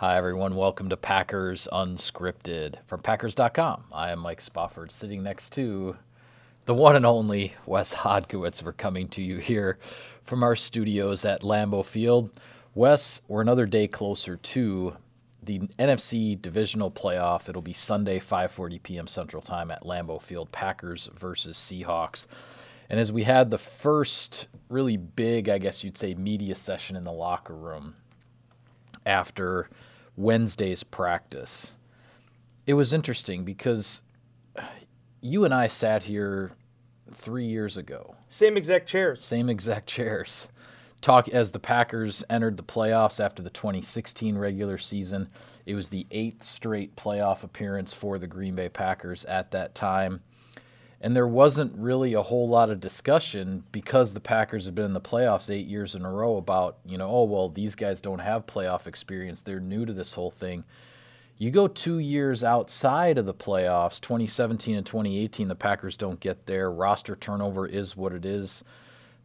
Hi, everyone. Welcome to Packers Unscripted from Packers.com. I am Mike Spofford, sitting next to the one and only Wes Hodkiewicz. We're coming to you here from our studios at Lambeau Field. Wes, we're another day closer to the NFC divisional playoff. It'll be Sunday, 5:40 p.m. Central Time at Lambeau Field. Packers versus Seahawks. And as we had the first really big, I guess you'd say, media session in the locker room after Wednesday's practice. It was interesting because you and I sat here three years ago. Same exact chairs. Same exact chairs. Talk as the Packers entered the playoffs after the 2016 regular season. It was the eighth straight playoff appearance for the Green Bay Packers at that time. And there wasn't really a whole lot of discussion because the Packers have been in the playoffs eight years in a row about, you know, oh, well, these guys don't have playoff experience. They're new to this whole thing. You go two years outside of the playoffs, 2017 and 2018, the Packers don't get there. Roster turnover is what it is.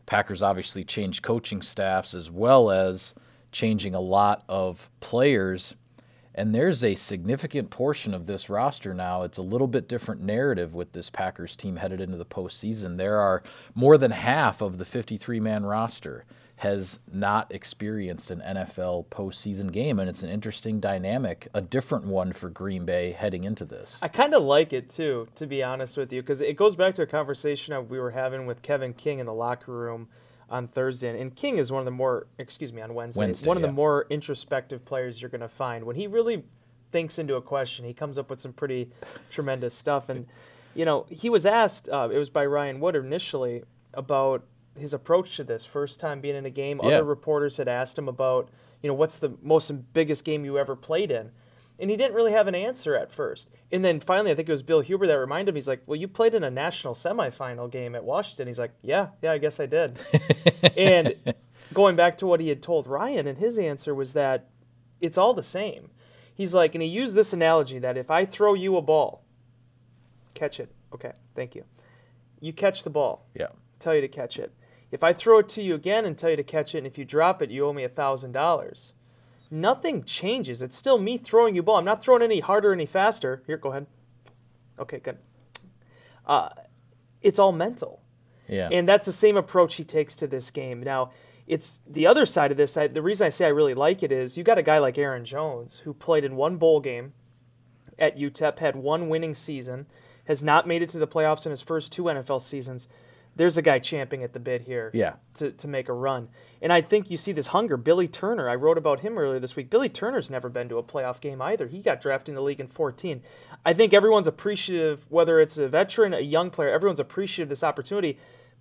Packers obviously changed coaching staffs as well as changing a lot of players. And there's a significant portion of this roster now. It's a little bit different narrative with this Packers team headed into the postseason. There are more than half of the 53 man roster has not experienced an NFL postseason game, and it's an interesting dynamic, a different one for Green Bay heading into this. I kind of like it too, to be honest with you, because it goes back to a conversation that we were having with Kevin King in the locker room on Thursday, and King is one of the more, excuse me, on Wednesday, Wednesday one of yeah. the more introspective players you're going to find. When he really thinks into a question, he comes up with some pretty tremendous stuff. And you know, he was asked, uh, it was by Ryan Wood initially about his approach to this first time being in a game. Yeah. Other reporters had asked him about, you know, what's the most biggest game you ever played in. And he didn't really have an answer at first. And then finally, I think it was Bill Huber that reminded him. He's like, "Well, you played in a national semifinal game at Washington." He's like, "Yeah, yeah, I guess I did." and going back to what he had told Ryan, and his answer was that it's all the same. He's like, and he used this analogy that if I throw you a ball, catch it. Okay, thank you. You catch the ball. Yeah. Tell you to catch it. If I throw it to you again and tell you to catch it, and if you drop it, you owe me a thousand dollars. Nothing changes. It's still me throwing you ball. I'm not throwing any harder, any faster. Here, go ahead. Okay, good. Uh, it's all mental. Yeah. And that's the same approach he takes to this game. Now, it's the other side of this. I, the reason I say I really like it is you got a guy like Aaron Jones who played in one bowl game at UTEP, had one winning season, has not made it to the playoffs in his first two NFL seasons. There's a guy champing at the bit here Yeah. to, to make a run. And I think you see this hunger. Billy Turner, I wrote about him earlier this week. Billy Turner's never been to a playoff game either. He got drafted in the league in 14. I think everyone's appreciative, whether it's a veteran, a young player, everyone's appreciative of this opportunity.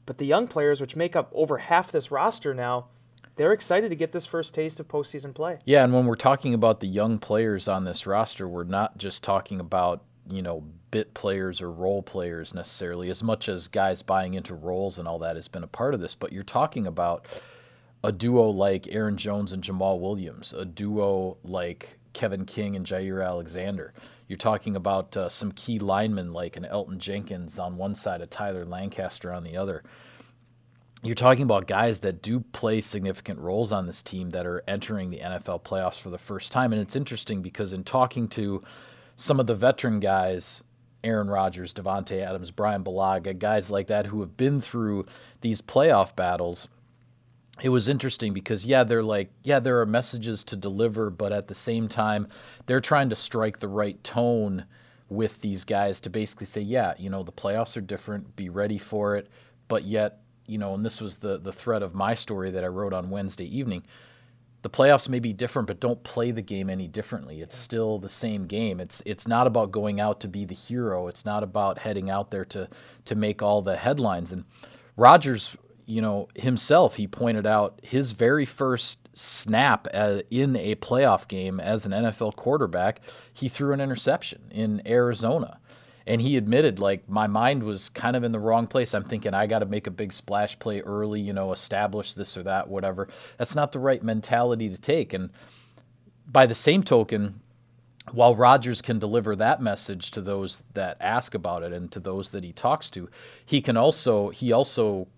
But the young players, which make up over half this roster now, they're excited to get this first taste of postseason play. Yeah, and when we're talking about the young players on this roster, we're not just talking about, you know, bit players or role players necessarily, as much as guys buying into roles and all that has been a part of this, but you're talking about a duo like Aaron Jones and Jamaal Williams, a duo like Kevin King and Jaire Alexander. You're talking about uh, some key linemen like an Elgton Jenkins on one side, a Tyler Lancaster on the other you're talking about guys that do play significant roles on this team that are entering the NFL playoffs for the first time. And it's interesting because in talking to some of the veteran guys, Aaron Rodgers, Davante Adams, Bryan Bulaga, guys like that who have been through these playoff battles, it was interesting because yeah, they're like, yeah, there are messages to deliver, but at the same time, they're trying to strike the right tone with these guys to basically say, yeah, you know, the playoffs are different, be ready for it, but yet you know, and this was the the thread of my story that I wrote on Wednesday evening. The playoffs may be different, but don't play the game any differently. It's still the same game. It's it's not about going out to be the hero. It's not about heading out there to to make all the headlines. And Rodgers, you know, himself, he pointed out his very first snap uh, in a playoff game as an NFL quarterback, he threw an interception in Arizona and he admitted like my mind was kind of in the wrong place. I'm thinking i got to make a big splash play early you know establish this or that whatever. That's not the right mentality to take. And by the same token while Rodgers can deliver that message to those that ask about it and to those that he talks to, he can also he also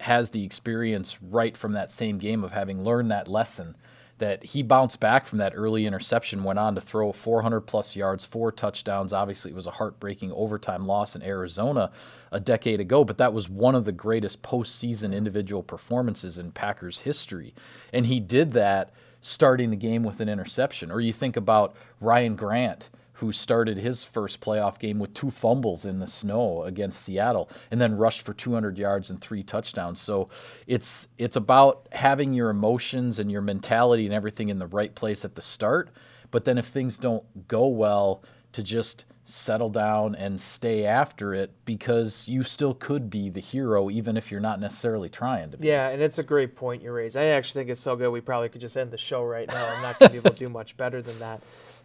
has the experience right from that same game of having learned that lesson that he bounced back from that early interception, went on to throw 400 plus yards, four touchdowns. Obviously, it was a heartbreaking overtime loss in Arizona a decade ago, but that was one of the greatest postseason individual performances in Packers history. And he did that starting the game with an interception. Or you think about Ryan Grant who started his first playoff game with two fumbles in the snow against Seattle and then rushed for 200 yards and three touchdowns. So it's it's about having your emotions and your mentality and everything in the right place at the start, but then if things don't go well to just settle down and stay after it because you still could be the hero even if you're not necessarily trying to be. Yeah, and it's a great point you raise. I actually think it's so good we probably could just end the show right now. I'm not going to be able to do much better than that.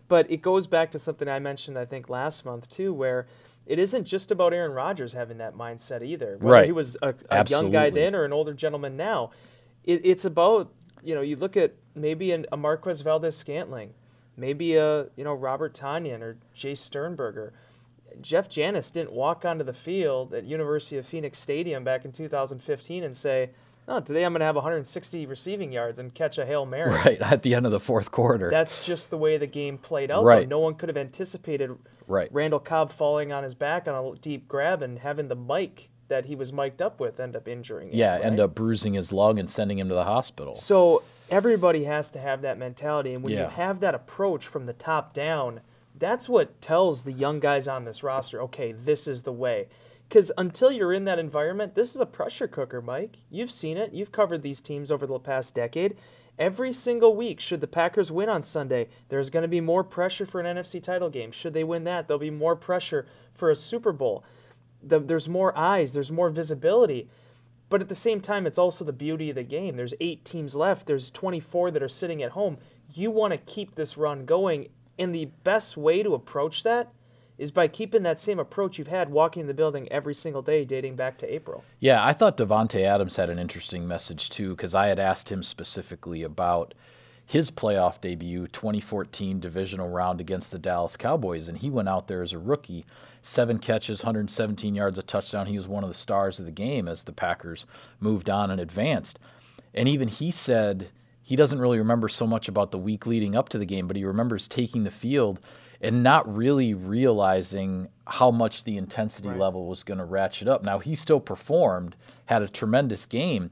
But it goes back to something I mentioned, I think, last month too, where it isn't just about Aaron Rodgers having that mindset either. Whether right. he was a, a young guy then or an older gentleman now. It, it's about, you know, you look at maybe an, a Marquez Valdes-Scantling, maybe a, you know, Robert Tonyan or Jace Sternberger. Jeff Janis didn't walk onto the field at University of Phoenix Stadium back in 2015 and say, oh, today I'm going to have 160 receiving yards and catch a Hail Mary. Right, at the end of the fourth quarter. That's just the way the game played out. Right. Though. No one could have anticipated right. Randall Cobb falling on his back on a deep grab and having the mic that he was mic'd up with end up injuring him. Yeah, right? end up bruising his lung and sending him to the hospital. So everybody has to have that mentality. And when Yeah. you have that approach from the top down, that's what tells the young guys on this roster, okay, this is the way. Because until you're in that environment, this is a pressure cooker, Mike. You've seen it. You've covered these teams over the past decade. Every single week, should the Packers win on Sunday, there's going to be more pressure for an NFC title game. Should they win that, there'll be more pressure for a Super Bowl. The, there's more eyes, there's more visibility. But at the same time, it's also the beauty of the game. There's eight teams left, there's 24 that are sitting at home. You want to keep this run going. And the best way to approach that is by keeping that same approach you've had walking the building every single day dating back to April. Yeah, I thought Davante Adams had an interesting message too because I had asked him specifically about his playoff debut, 2014 divisional round against the Dallas Cowboys, and he went out there as a rookie, seven catches, 117 yards, a touchdown. He was one of the stars of the game as the Packers moved on and advanced. And even he said he doesn't really remember so much about the week leading up to the game, but he remembers taking the field and not really realizing how much the intensity Right. level was going to ratchet up. Now, he still performed, had a tremendous game,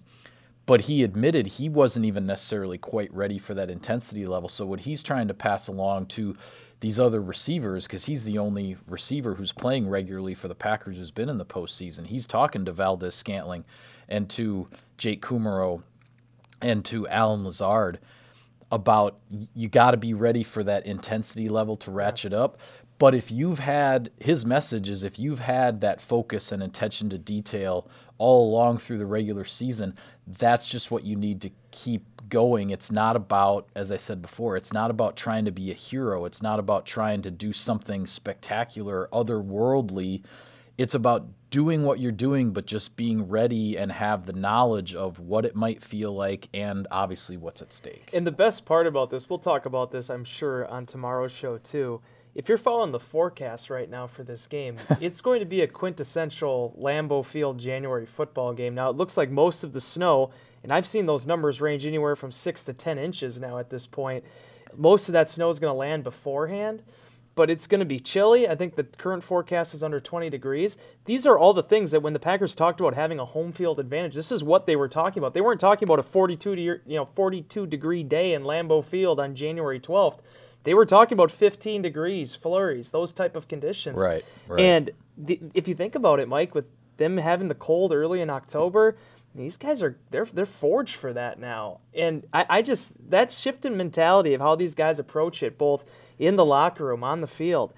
but he admitted he wasn't even necessarily quite ready for that intensity level. So, what he's trying to pass along to these other receivers, because he's the only receiver who's playing regularly for the Packers who's been in the postseason, he's talking to Valdes-Scantling and to Jake Kumerow and to Allen Lazard about you got to be ready for that intensity level to ratchet up. But if you've had his message is if you've had that focus and attention to detail all along through the regular season, that's just what you need to keep going. It's not about, as I said before, it's not about trying to be a hero. It's not about trying to do something spectacular, otherworldly. It's about doing what you're doing, but just being ready and have the knowledge of what it might feel like and obviously what's at stake. And the best part about this, we'll talk about this, I'm sure, on tomorrow's show too. If you're following the forecast right now for this game, it's going to be a quintessential Lambeau Field January football game. Now, it looks like most of the snow, and I've seen those numbers range anywhere from six to 10 inches now at this point. Most of that snow is going to land beforehand, but it's going to be chilly. I think the current forecast is under 20 degrees. These are all the things that when the Packers talked about having a home field advantage, this is what they were talking about. They weren't talking about a 42 de- you know 42 degree day in Lambeau Field on January 12th. They were talking about 15 degrees, flurries, those type of conditions. Right, right. And the, if you think about it, Mike, with them having the cold early in October, these guys are they're they're forged for that now. And I, I just that shift in mentality of how these guys approach it, both in the locker room, on the field.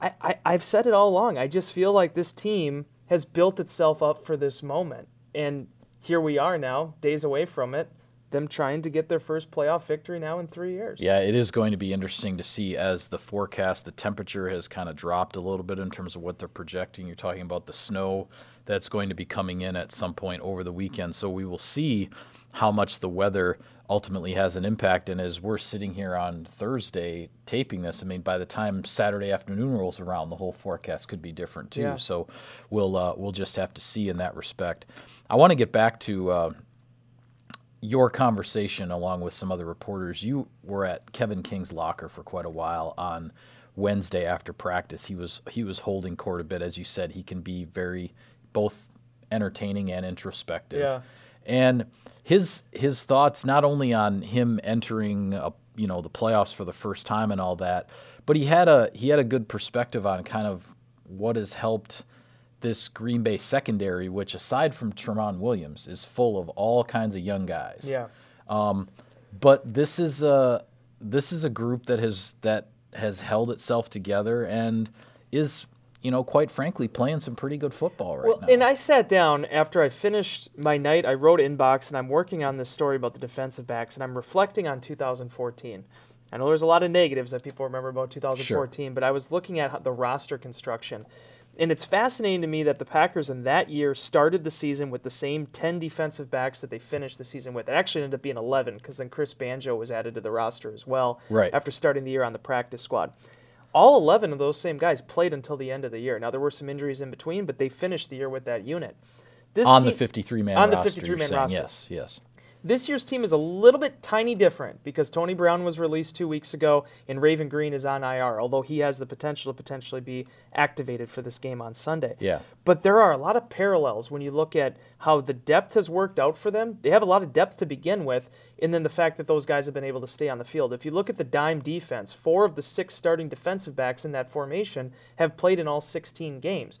I, I, I've said it all along. I just feel like this team has built itself up for this moment. And here we are now, days away from it, them trying to get their first playoff victory now in three years. Yeah, it is going to be interesting to see as the forecast, the temperature has kind of dropped a little bit in terms of what they're projecting. You're talking about the snow that's going to be coming in at some point over the weekend. So we will see how much the weather ultimately has an impact. And as we're sitting here on Thursday taping this, I mean, by the time Saturday afternoon rolls around, the whole forecast could be different too. Yeah. So we'll uh, we'll just have to see in that respect. I want to get back to. Uh, your conversation along with some other reporters, you were at Kevin King's locker for quite a while on Wednesday after practice. He was he was holding court a bit, as you said. He can be very both entertaining and introspective. Yeah. And his his thoughts not only on him entering a, you know the playoffs for the first time and all that, but he had a he had a good perspective on kind of what has helped this Green Bay secondary, which aside from Tramon Williams, is full of all kinds of young guys. Yeah. Um, but this is a this is a group that has that has held itself together and is you know quite frankly playing some pretty good football right well, now. and I sat down after I finished my night. I wrote inbox, and I'm working on this story about the defensive backs, and I'm reflecting on 2014. I know there's a lot of negatives that people remember about 2014, but I was looking at the roster construction. And it's fascinating to me that the Packers in that year started the season with the same 10 defensive backs that they finished the season with. It actually ended up being 11 because then Chris Banjo was added to the roster as well Right. after starting the year on the practice squad. All 11 of those same guys played until the end of the year. Now, there were some injuries in between, but they finished the year with that unit. This on the 53 man on the roster, 53 you're man roster. Yes, yes. This year's team is a little bit tiny different because Tony Brown was released two weeks ago and Raven Greene is on IR, although he has the potential to potentially be activated for this game on Sunday. Yeah. But there are a lot of parallels when you look at how the depth has worked out for them. They have a lot of depth to begin with, and then the fact that those guys have been able to stay on the field. If you look at the dime defense, four of the six starting defensive backs in that formation have played in all 16 games.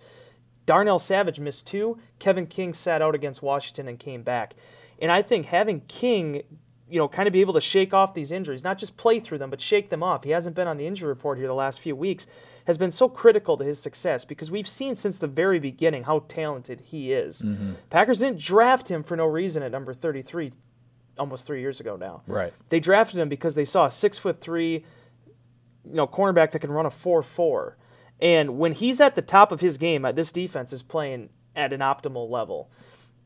Darnell Savage missed two. Kevin King sat out against Washington and came back. And I think having King, you know, kind of be able to shake off these injuries, not just play through them, but shake them off. He hasn't been on the injury report here the last few weeks, has been so critical to his success because we've seen since the very beginning how talented he is. Packers didn't draft him for no reason at number 33 almost three years ago now. Right. They drafted him because they saw a six foot three, you know, cornerback that can run a four four. And when he's at the top of his game, uh, this defense is playing at an optimal level.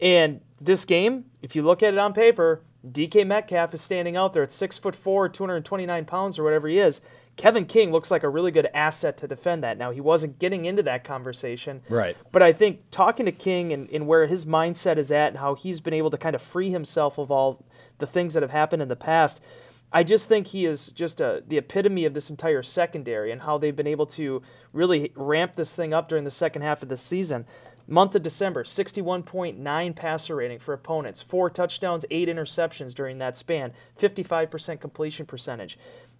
And this game, if you look at it on paper, DK Metcalf is standing out there at six foot four, 229 pounds, or whatever he is. Kevin King looks like a really good asset to defend that. Now, he wasn't getting into that conversation. Right. But I think talking to King and, and where his mindset is at and how he's been able to kind of free himself of all the things that have happened in the past, I just think he is just a, the epitome of this entire secondary and how they've been able to really ramp this thing up during the second half of the season. Month of December, 61.9 passer rating for opponents, four touchdowns, eight interceptions during that span, 55% completion percentage.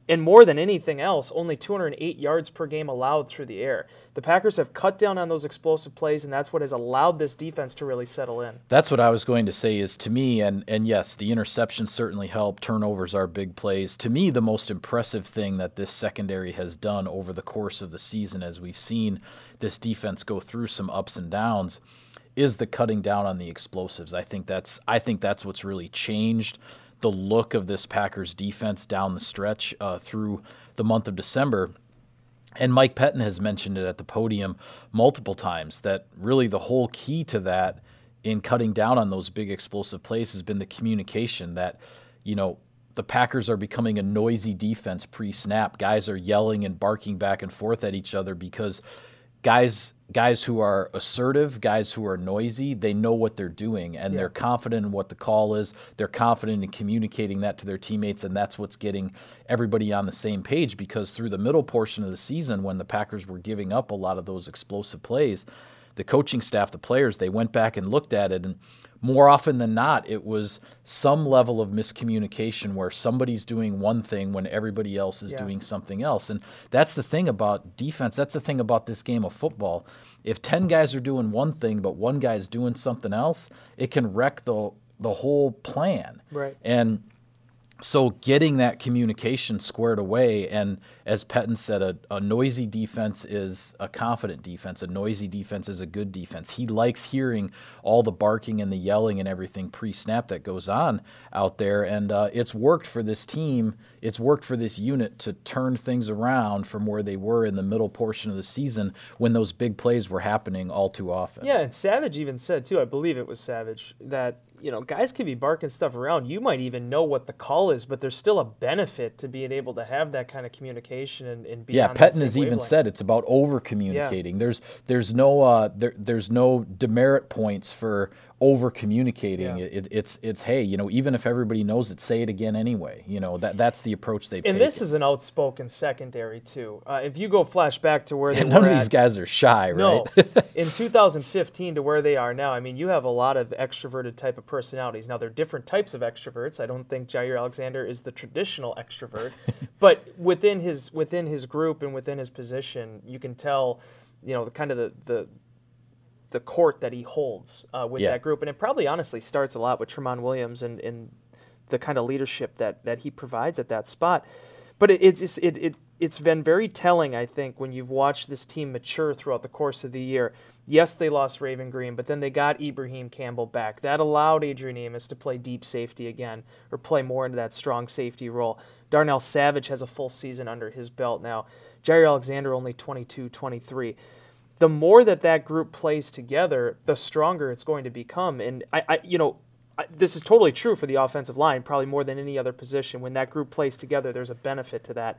And more than anything else, only 208 yards per game allowed through the air. The Packers have cut down on those explosive plays, and that's what has allowed this defense to really settle in. That's what I was going to say is to me, and, and yes, the interceptions certainly help. Turnovers are big plays. To me, the most impressive thing that this secondary has done over the course of the season, as we've seen this defense go through some ups and downs, is the cutting down on the explosives. I think that's I think that's what's really changed the look of this Packers defense down the stretch uh, through the month of December. And Mike Pettine has mentioned it at the podium multiple times that really the whole key to that in cutting down on those big explosive plays has been the communication that, you know, the Packers are becoming a noisy defense pre snap. Guys are yelling and barking back and forth at each other because guys guys who are assertive, guys who are noisy, they know what they're doing and they're confident in what the call is. They're confident in communicating that to their teammates and that's what's getting everybody on the same page because through the middle portion of the season when the Packers were giving up a lot of those explosive plays, the coaching staff, the players, they went back and looked at it and more often than not, it was some level of miscommunication where somebody's doing one thing when everybody else is Yeah. doing something else. And that's the thing about defense. That's the thing about this game of football. If 10 guys are doing one thing, but one guy's doing something else, it can wreck the, the whole plan. Right. And so getting that communication squared away, and as Pettine said, a, a noisy defense is a confident defense. A noisy defense is a good defense. He likes hearing all the barking and the yelling and everything pre-snap that goes on out there, and uh, it's worked for this team. It's worked for this unit to turn things around from where they were in the middle portion of the season when those big plays were happening all too often. Yeah, and Savage even said too, I believe it was Savage, that you know guys can be barking stuff around. You might even know what the call is, but there's still a benefit to being able to have that kind of communication and, and be yeah. on that has even said it's about over communicating. There's there's no uh, there, there's no demerit points for over communicating. Yeah. It, it's it's hey, you know, even if everybody knows it, say it again anyway. You know that that's the approach they've And taken. this is an outspoken secondary too. Uh, if you go flash back to where they none were of at, these guys are shy, right? No, in 2015 to where they are now, I mean, you have a lot of extroverted type of personalities. Now, they're different types of extroverts. I don't think Jaire Alexander is the traditional extrovert, but within his within his group and within his position, you can tell, you know, the kind of the the the court that he holds uh, with Yeah. that group, and it probably honestly starts a lot with Tramon Williams and and the kind of leadership that that he provides at that spot. But it, it's just- it, it it's been very telling, I think, when you've watched this team mature throughout the course of the year. Yes, they lost Raven Greene, but then they got Ibraheim Campbell back. That allowed Adrian Amos to play deep safety again, or play more into that strong safety role. Darnell Savage has a full season under his belt now. Jaire Alexander only 22, 23 the more that that group plays together, the stronger it's going to become. And I, I you know, I, this is totally true for the offensive line, probably more than any other position. When that group plays together, there's a benefit to that.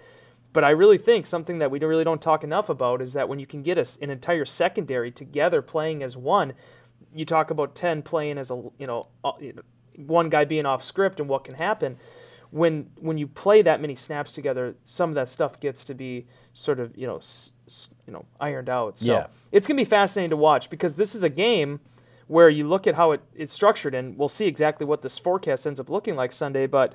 But I really think something that we really don't talk enough about is that when you can get us an entire secondary together playing as one, you talk about ten playing as a you know, one guy being off script and what can happen when when you play that many snaps together, some of that stuff gets to be sort of you know s- s- you know ironed out. So Yeah. it's gonna be fascinating to watch because this is a game where you look at how it, it's structured, and we'll see exactly what this forecast ends up looking like Sunday. But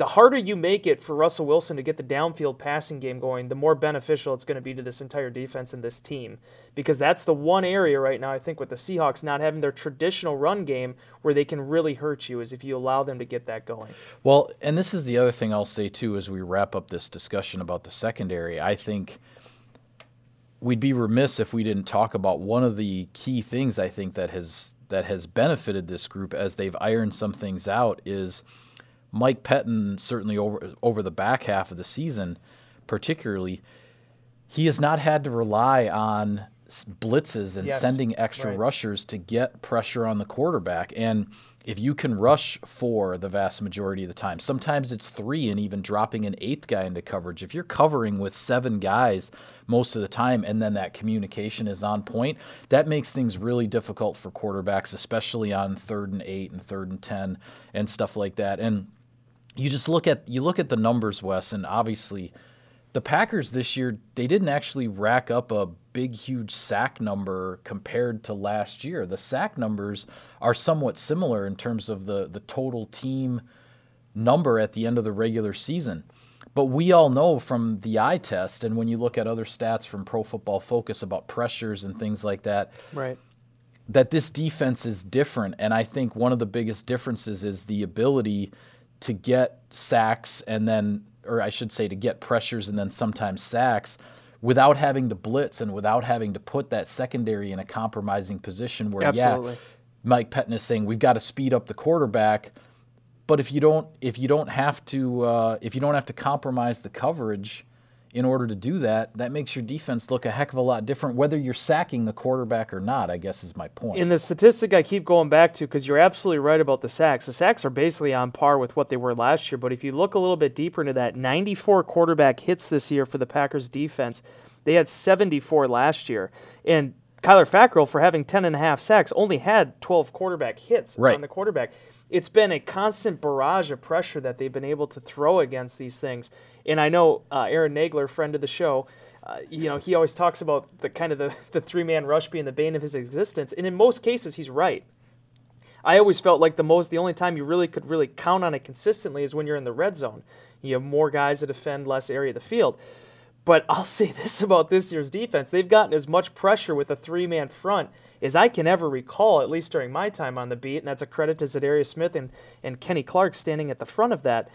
the harder you make it for Russell Wilson to get the downfield passing game going, the more beneficial it's going to be to this entire defense and this team. Because that's the one area right now, I think, with the Seahawks not having their traditional run game where they can really hurt you is if you allow them to get that going. Well, and this is the other thing I'll say too as we wrap up this discussion about the secondary. I think we'd be remiss if we didn't talk about one of the key things I think that has that has benefited this group as they've ironed some things out is Mike Pettine certainly over over the back half of the season, particularly, he has not had to rely on blitzes and Yes, sending extra right. rushers to get pressure on the quarterback. And if you can rush four the vast majority of the time, sometimes it's three and even dropping an eighth guy into coverage. If you're covering with seven guys most of the time and then that communication is on point, that makes things really difficult for quarterbacks, especially on third and eight and third and 10 and stuff like that. And you just look at you look at the numbers, Wes, and obviously the Packers this year they didn't actually rack up a big huge sack number compared to last year. The sack numbers are somewhat similar in terms of the the total team number at the end of the regular season. But we all know from the eye test and when you look at other stats from Pro Football Focus about pressures and things like that, Right. that this defense is different. And I think one of the biggest differences is the ability to get sacks and then, or I should say, to get pressures and then sometimes sacks without having to blitz and without having to put that secondary in a compromising position where, Absolutely. yeah, Mike Pettine is saying we've got to speed up the quarterback. But if you don't, if you don't have to, uh, if you don't have to compromise the coverage in order to do that, that makes your defense look a heck of a lot different, whether you're sacking the quarterback or not. I guess is my point. In the statistic I keep going back to, because you're absolutely right about the sacks. The sacks are basically on par with what they were last year. But if you look a little bit deeper into that, 94 quarterback hits this year for the Packers defense. They had 74 last year. And Kyler Fackrell, for having 10 and a half sacks, only had 12 quarterback hits Right. on the quarterback. It's been a constant barrage of pressure that they've been able to throw against these things. And I know uh, Aaron Nagler, friend of the show, uh, you know, he always talks about the kind of the, the three man rush being the bane of his existence. And in most cases, he's right. I always felt like the most, the only time you really could really count on it consistently is when you're in the red zone. You have more guys that defend less area of the field. But I'll say this about this year's defense. They've gotten as much pressure with a three man front as I can ever recall, at least during my time on the beat. And that's a credit to Za'Darius Smith and, and Kenny Clark standing at the front of that.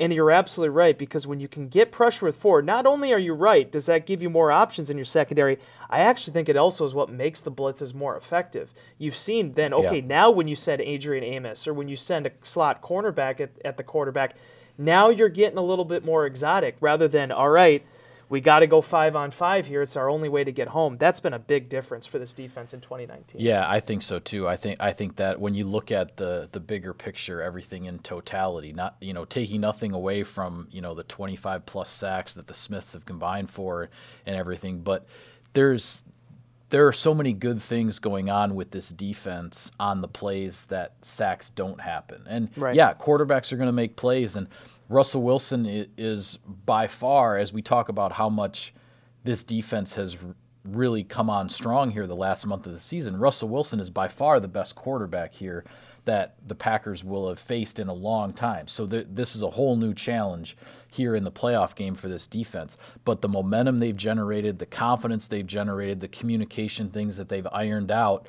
And you're absolutely right because when you can get pressure with four, not only are you right, does that give you more options in your secondary, I actually think it also is what makes the blitzes more effective. You've seen then, okay, Yeah. now when you send Adrian Amos or when you send a slot cornerback at, at the quarterback, now you're getting a little bit more exotic rather than, all right, we got to go five on five here. It's our only way to get home. That's been a big difference for this defense in 2019. Yeah, I think so too. I think I think that when you look at the the bigger picture, everything in totality, not you know taking nothing away from you know the 25 plus sacks that the Smiths have combined for and everything, but there's there are so many good things going on with this defense on the plays that sacks don't happen. And right. yeah, quarterbacks are going to make plays and Russell Wilson is by far, as we talk about how much this defense has really come on strong here the last month of the season, Russell Wilson is by far the best quarterback here that the Packers will have faced in a long time. So th- this is a whole new challenge here in the playoff game for this defense. But the momentum they've generated, the confidence they've generated, the communication things that they've ironed out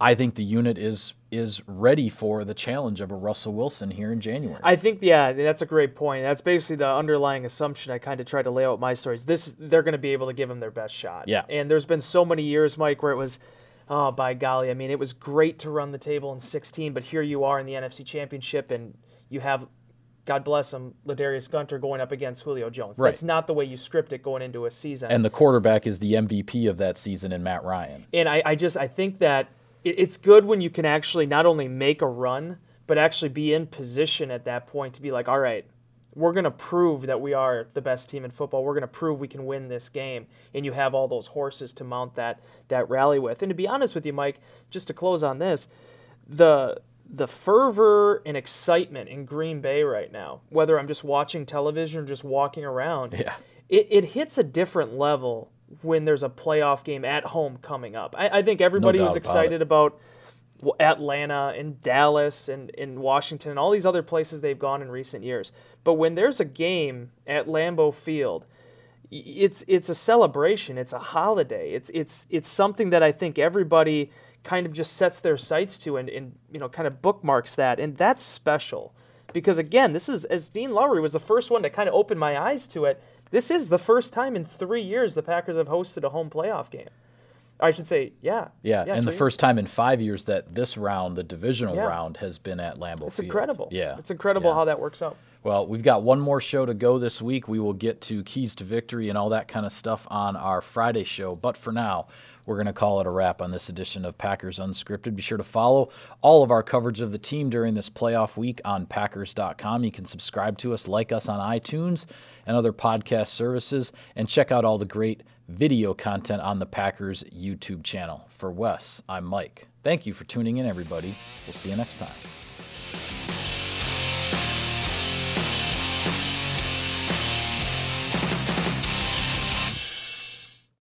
I think the unit is is ready for the challenge of a Russell Wilson here in January. I think yeah, that's a great point. That's basically the underlying assumption I kind of try to lay out my stories. This they're going to be able to give him their best shot. Yeah. And there's been so many years, Mike, where it was oh by golly, I mean, it was great to run the table in 16, but here you are in the NFC Championship and you have God bless him, Ladarius Gunter going up against Julio Jones. Right. That's not the way you script it going into a season. And the quarterback is the MVP of that season in Matt Ryan. And I, I just I think that it's good when you can actually not only make a run, but actually be in position at that point to be like, all right, we're going to prove that we are the best team in football. We're going to prove we can win this game. And you have all those horses to mount that that rally with. And to be honest with you, Mike, just to close on this, the the fervor and excitement in Green Bay right now, whether I'm just watching television or just walking around, yeah. it, it hits a different level when there's a playoff game at home coming up. I, I think everybody no was excited about, about Atlanta and Dallas and in Washington and all these other places they've gone in recent years. But when there's a game at Lambeau Field, it's it's a celebration. It's a holiday. It's it's it's something that I think everybody kind of just sets their sights to and, and you know kind of bookmarks that and that's special because again this is as Dean Lowry was the first one to kind of open my eyes to it this is the first time in three years the Packers have hosted a home playoff game. I should say, yeah. Yeah, yeah and the years. first time in five years that this round, the divisional yeah. round, has been at Lambeau it's Field. incredible. Yeah. It's incredible yeah. how that works out. Well, we've got one more show to go this week. We will get to keys to victory and all that kind of stuff on our Friday show. But for now, we're going to call it a wrap on this edition of Packers Unscripted. Be sure to follow all of our coverage of the team during this playoff week on Packers.com. You can subscribe to us, like us on iTunes and other podcast services, and check out all the great video content on the Packers YouTube channel. For Wes, I'm Mike. Thank you for tuning in, everybody. We'll see you next time.